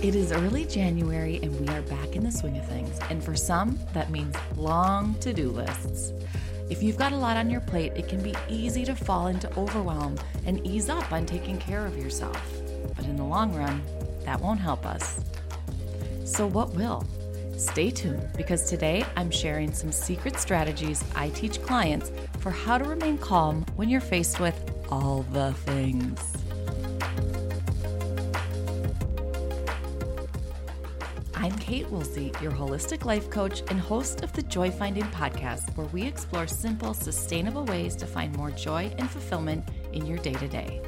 It is early January and we are back in the swing of things. And for some, that means long to do lists. If you've got a lot on your plate, it can be easy to fall into overwhelm and ease up on taking care of yourself. But in the long run, that won't help us. So, what will? Stay tuned because today I'm sharing some secret strategies I teach clients for how to remain calm when you're faced with all the things. Kate Woolsey, your holistic life coach and host of the Joy Finding Podcast, where we explore simple, sustainable ways to find more joy and fulfillment in your day to day.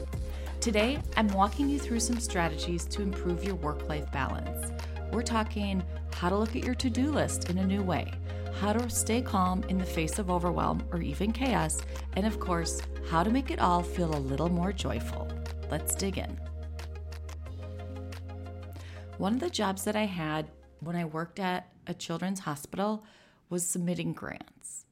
Today, I'm walking you through some strategies to improve your work life balance. We're talking how to look at your to do list in a new way, how to stay calm in the face of overwhelm or even chaos, and of course, how to make it all feel a little more joyful. Let's dig in. One of the jobs that I had when I worked at a children's hospital was submitting grants.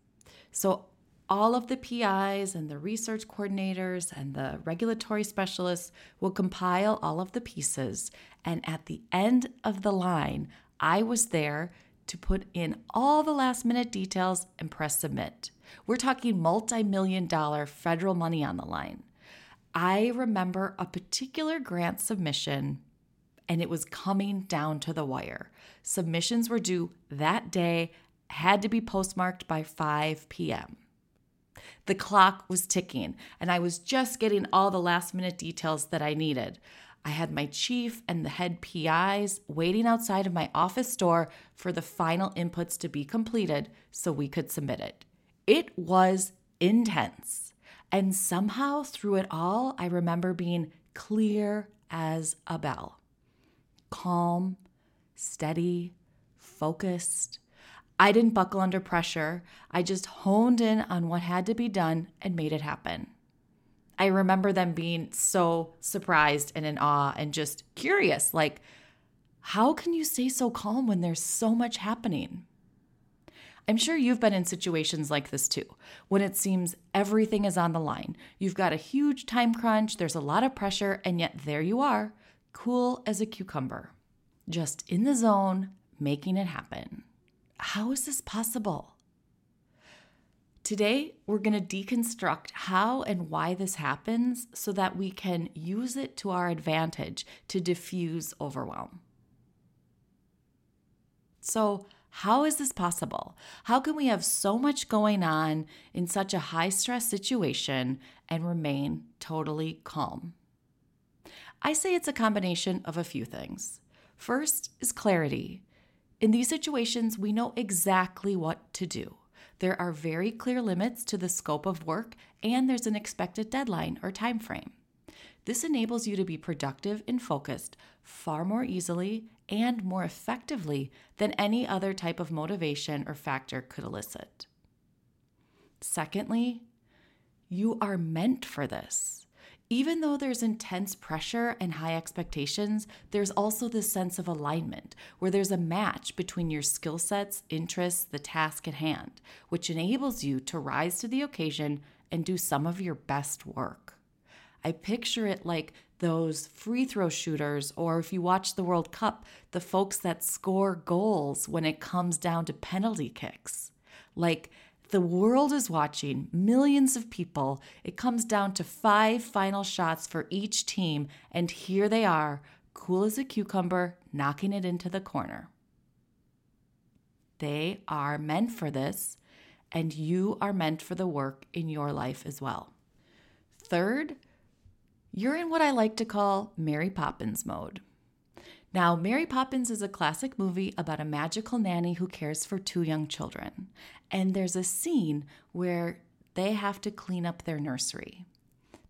So, all of the PIs and the research coordinators and the regulatory specialists will compile all of the pieces. And at the end of the line, I was there to put in all the last minute details and press submit. We're talking multi million dollar federal money on the line. I remember a particular grant submission and it was coming down to the wire. Submissions were due that day, had to be postmarked by 5 p.m. The clock was ticking, and I was just getting all the last minute details that I needed. I had my chief and the head PIs waiting outside of my office door for the final inputs to be completed so we could submit it. It was intense. And somehow through it all, I remember being clear as a bell calm, steady, focused. I didn't buckle under pressure. I just honed in on what had to be done and made it happen. I remember them being so surprised and in awe and just curious like, how can you stay so calm when there's so much happening? I'm sure you've been in situations like this too, when it seems everything is on the line. You've got a huge time crunch, there's a lot of pressure, and yet there you are, cool as a cucumber, just in the zone, making it happen. How is this possible? Today, we're going to deconstruct how and why this happens so that we can use it to our advantage to diffuse overwhelm. So, how is this possible? How can we have so much going on in such a high stress situation and remain totally calm? I say it's a combination of a few things. First is clarity. In these situations, we know exactly what to do. There are very clear limits to the scope of work, and there's an expected deadline or time frame. This enables you to be productive and focused far more easily and more effectively than any other type of motivation or factor could elicit. Secondly, you are meant for this. Even though there's intense pressure and high expectations, there's also this sense of alignment where there's a match between your skill sets, interests, the task at hand, which enables you to rise to the occasion and do some of your best work. I picture it like those free throw shooters, or if you watch the World Cup, the folks that score goals when it comes down to penalty kicks. Like the world is watching, millions of people. It comes down to five final shots for each team, and here they are, cool as a cucumber, knocking it into the corner. They are meant for this, and you are meant for the work in your life as well. Third, you're in what I like to call Mary Poppins mode. Now, Mary Poppins is a classic movie about a magical nanny who cares for two young children. And there's a scene where they have to clean up their nursery.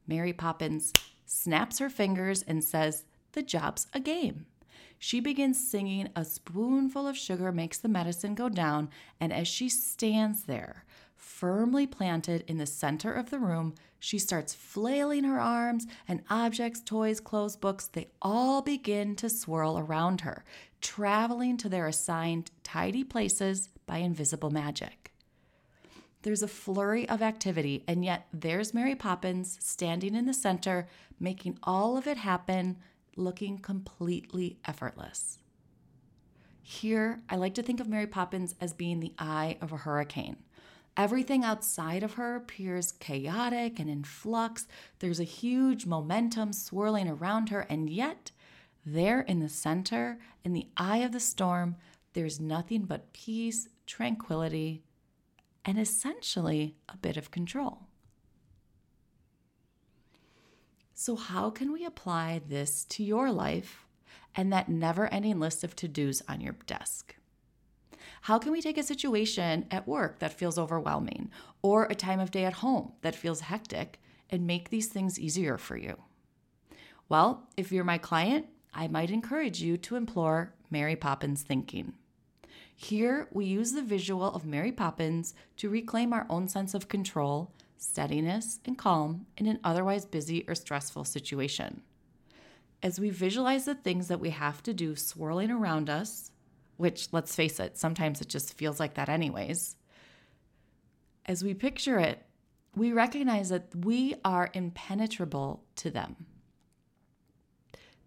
Mary Poppins snaps her fingers and says, The job's a game. She begins singing, A spoonful of sugar makes the medicine go down. And as she stands there, firmly planted in the center of the room, she starts flailing her arms, and objects, toys, clothes, books, they all begin to swirl around her, traveling to their assigned tidy places by invisible magic. There's a flurry of activity, and yet there's Mary Poppins standing in the center, making all of it happen, looking completely effortless. Here, I like to think of Mary Poppins as being the eye of a hurricane. Everything outside of her appears chaotic and in flux. There's a huge momentum swirling around her, and yet, there in the center, in the eye of the storm, there's nothing but peace, tranquility, and essentially a bit of control. So, how can we apply this to your life and that never ending list of to dos on your desk? How can we take a situation at work that feels overwhelming or a time of day at home that feels hectic and make these things easier for you? Well, if you're my client, I might encourage you to implore Mary Poppins thinking. Here, we use the visual of Mary Poppins to reclaim our own sense of control, steadiness, and calm in an otherwise busy or stressful situation. As we visualize the things that we have to do swirling around us, which let's face it, sometimes it just feels like that, anyways. As we picture it, we recognize that we are impenetrable to them.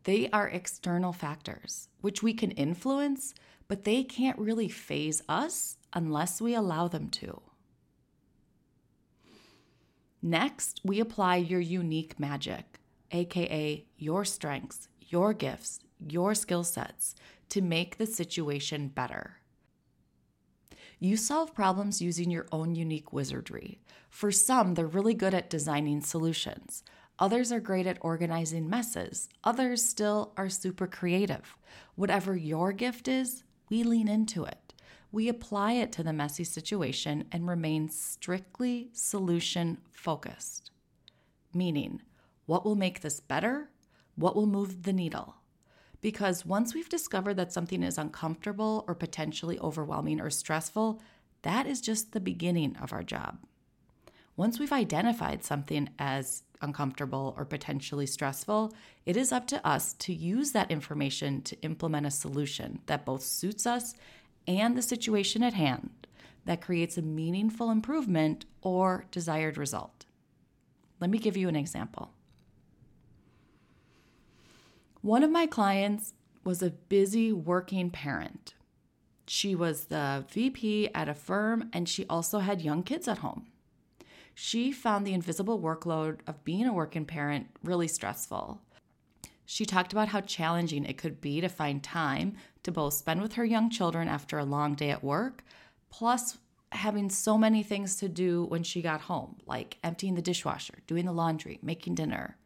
They are external factors, which we can influence, but they can't really faze us unless we allow them to. Next, we apply your unique magic, aka your strengths, your gifts, your skill sets, to make the situation better. You solve problems using your own unique wizardry. For some, they're really good at designing solutions. Others are great at organizing messes. Others still are super creative. Whatever your gift is, we lean into it. We apply it to the messy situation and remain strictly solution focused. Meaning, what will make this better? What will move the needle? Because once we've discovered that something is uncomfortable or potentially overwhelming or stressful, that is just the beginning of our job. Once we've identified something as uncomfortable or potentially stressful, it is up to us to use that information to implement a solution that both suits us and the situation at hand that creates a meaningful improvement or desired result. Let me give you an example. One of my clients was a busy working parent. She was the VP at a firm and she also had young kids at home. She found the invisible workload of being a working parent really stressful. She talked about how challenging it could be to find time to both spend with her young children after a long day at work, plus having so many things to do when she got home, like emptying the dishwasher, doing the laundry, making dinner.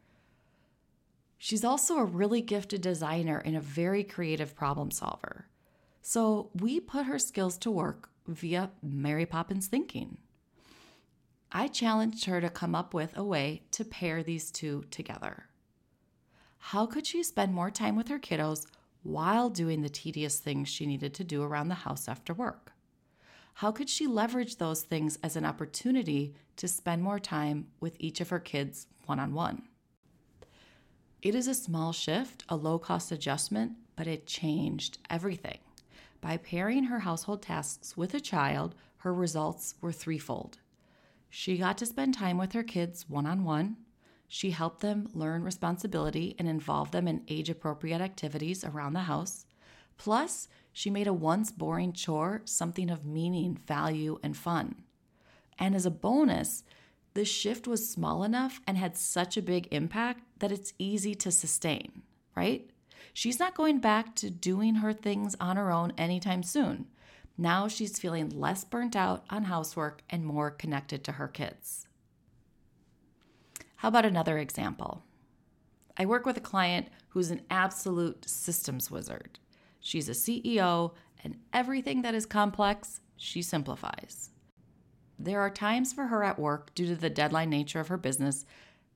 She's also a really gifted designer and a very creative problem solver. So we put her skills to work via Mary Poppins thinking. I challenged her to come up with a way to pair these two together. How could she spend more time with her kiddos while doing the tedious things she needed to do around the house after work? How could she leverage those things as an opportunity to spend more time with each of her kids one on one? It is a small shift, a low cost adjustment, but it changed everything. By pairing her household tasks with a child, her results were threefold. She got to spend time with her kids one on one. She helped them learn responsibility and involve them in age appropriate activities around the house. Plus, she made a once boring chore something of meaning, value, and fun. And as a bonus, the shift was small enough and had such a big impact that it's easy to sustain, right? She's not going back to doing her things on her own anytime soon. Now she's feeling less burnt out on housework and more connected to her kids. How about another example? I work with a client who's an absolute systems wizard. She's a CEO, and everything that is complex, she simplifies. There are times for her at work, due to the deadline nature of her business,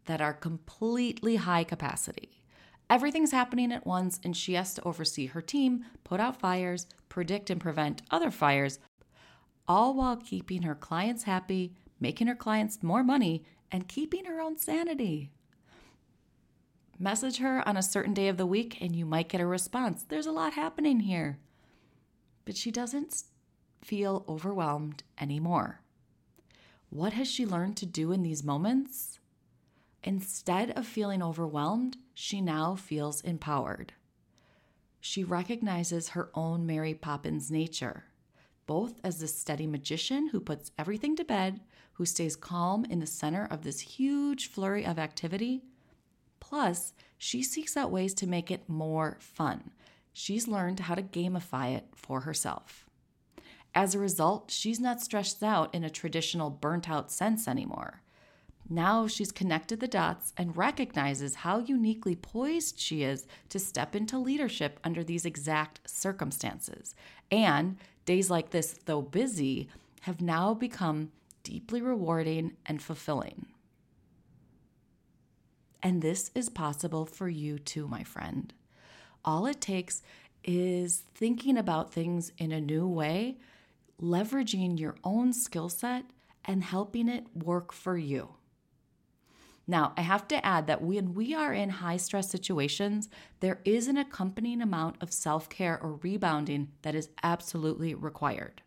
that are completely high capacity. Everything's happening at once, and she has to oversee her team, put out fires, predict and prevent other fires, all while keeping her clients happy, making her clients more money, and keeping her own sanity. Message her on a certain day of the week, and you might get a response. There's a lot happening here. But she doesn't feel overwhelmed anymore. What has she learned to do in these moments? Instead of feeling overwhelmed, she now feels empowered. She recognizes her own Mary Poppins nature, both as the steady magician who puts everything to bed, who stays calm in the center of this huge flurry of activity. Plus, she seeks out ways to make it more fun. She's learned how to gamify it for herself. As a result, she's not stressed out in a traditional burnt out sense anymore. Now she's connected the dots and recognizes how uniquely poised she is to step into leadership under these exact circumstances. And days like this, though busy, have now become deeply rewarding and fulfilling. And this is possible for you too, my friend. All it takes is thinking about things in a new way, leveraging your own skill set, and helping it work for you. Now, I have to add that when we are in high stress situations, there is an accompanying amount of self care or rebounding that is absolutely required.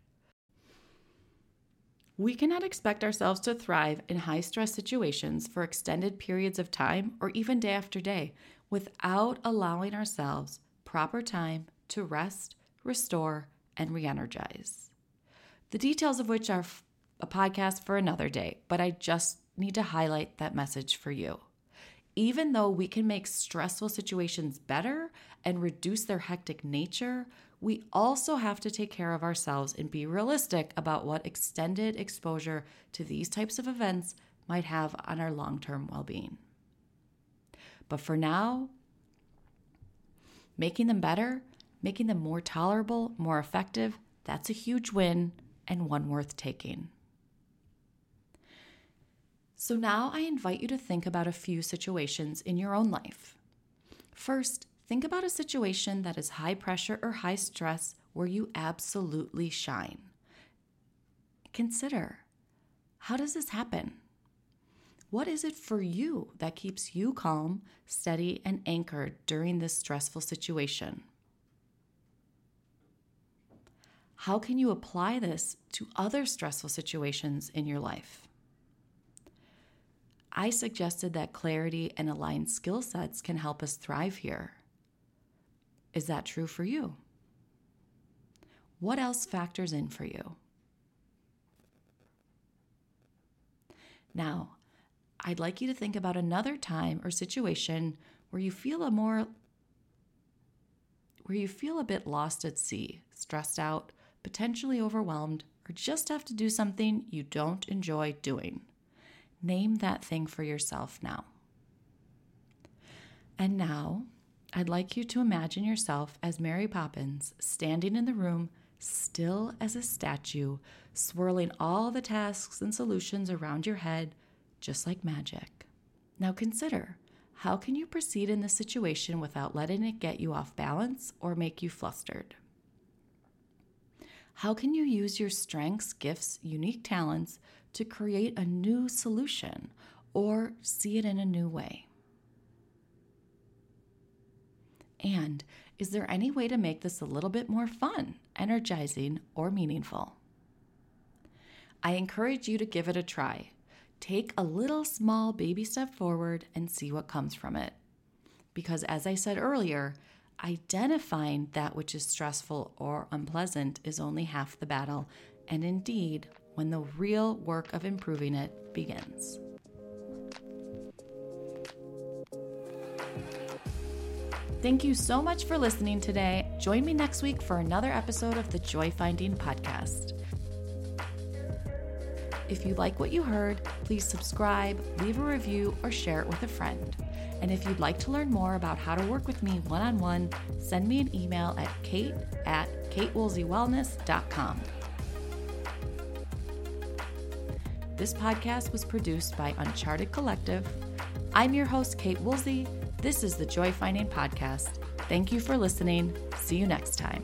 We cannot expect ourselves to thrive in high stress situations for extended periods of time or even day after day without allowing ourselves proper time to rest, restore, and re energize. The details of which are a podcast for another day, but I just need to highlight that message for you. Even though we can make stressful situations better and reduce their hectic nature, we also have to take care of ourselves and be realistic about what extended exposure to these types of events might have on our long term well being. But for now, making them better, making them more tolerable, more effective, that's a huge win and one worth taking. So now I invite you to think about a few situations in your own life. First, think about a situation that is high pressure or high stress where you absolutely shine. Consider how does this happen? What is it for you that keeps you calm, steady, and anchored during this stressful situation? How can you apply this to other stressful situations in your life? I suggested that clarity and aligned skill sets can help us thrive here. Is that true for you? What else factors in for you? Now, I'd like you to think about another time or situation where you feel a more where you feel a bit lost at sea, stressed out, potentially overwhelmed, or just have to do something you don't enjoy doing. Name that thing for yourself now. And now, I'd like you to imagine yourself as Mary Poppins standing in the room, still as a statue, swirling all the tasks and solutions around your head, just like magic. Now consider how can you proceed in this situation without letting it get you off balance or make you flustered? How can you use your strengths, gifts, unique talents to create a new solution or see it in a new way? And is there any way to make this a little bit more fun, energizing, or meaningful? I encourage you to give it a try. Take a little small baby step forward and see what comes from it. Because, as I said earlier, identifying that which is stressful or unpleasant is only half the battle, and indeed, when the real work of improving it begins. Thank you so much for listening today. Join me next week for another episode of the Joy Finding Podcast. If you like what you heard, please subscribe, leave a review, or share it with a friend. And if you'd like to learn more about how to work with me one on one, send me an email at kate at katewoolseywellness.com. This podcast was produced by Uncharted Collective. I'm your host, Kate Woolsey. This is the Joy Finding Podcast. Thank you for listening. See you next time.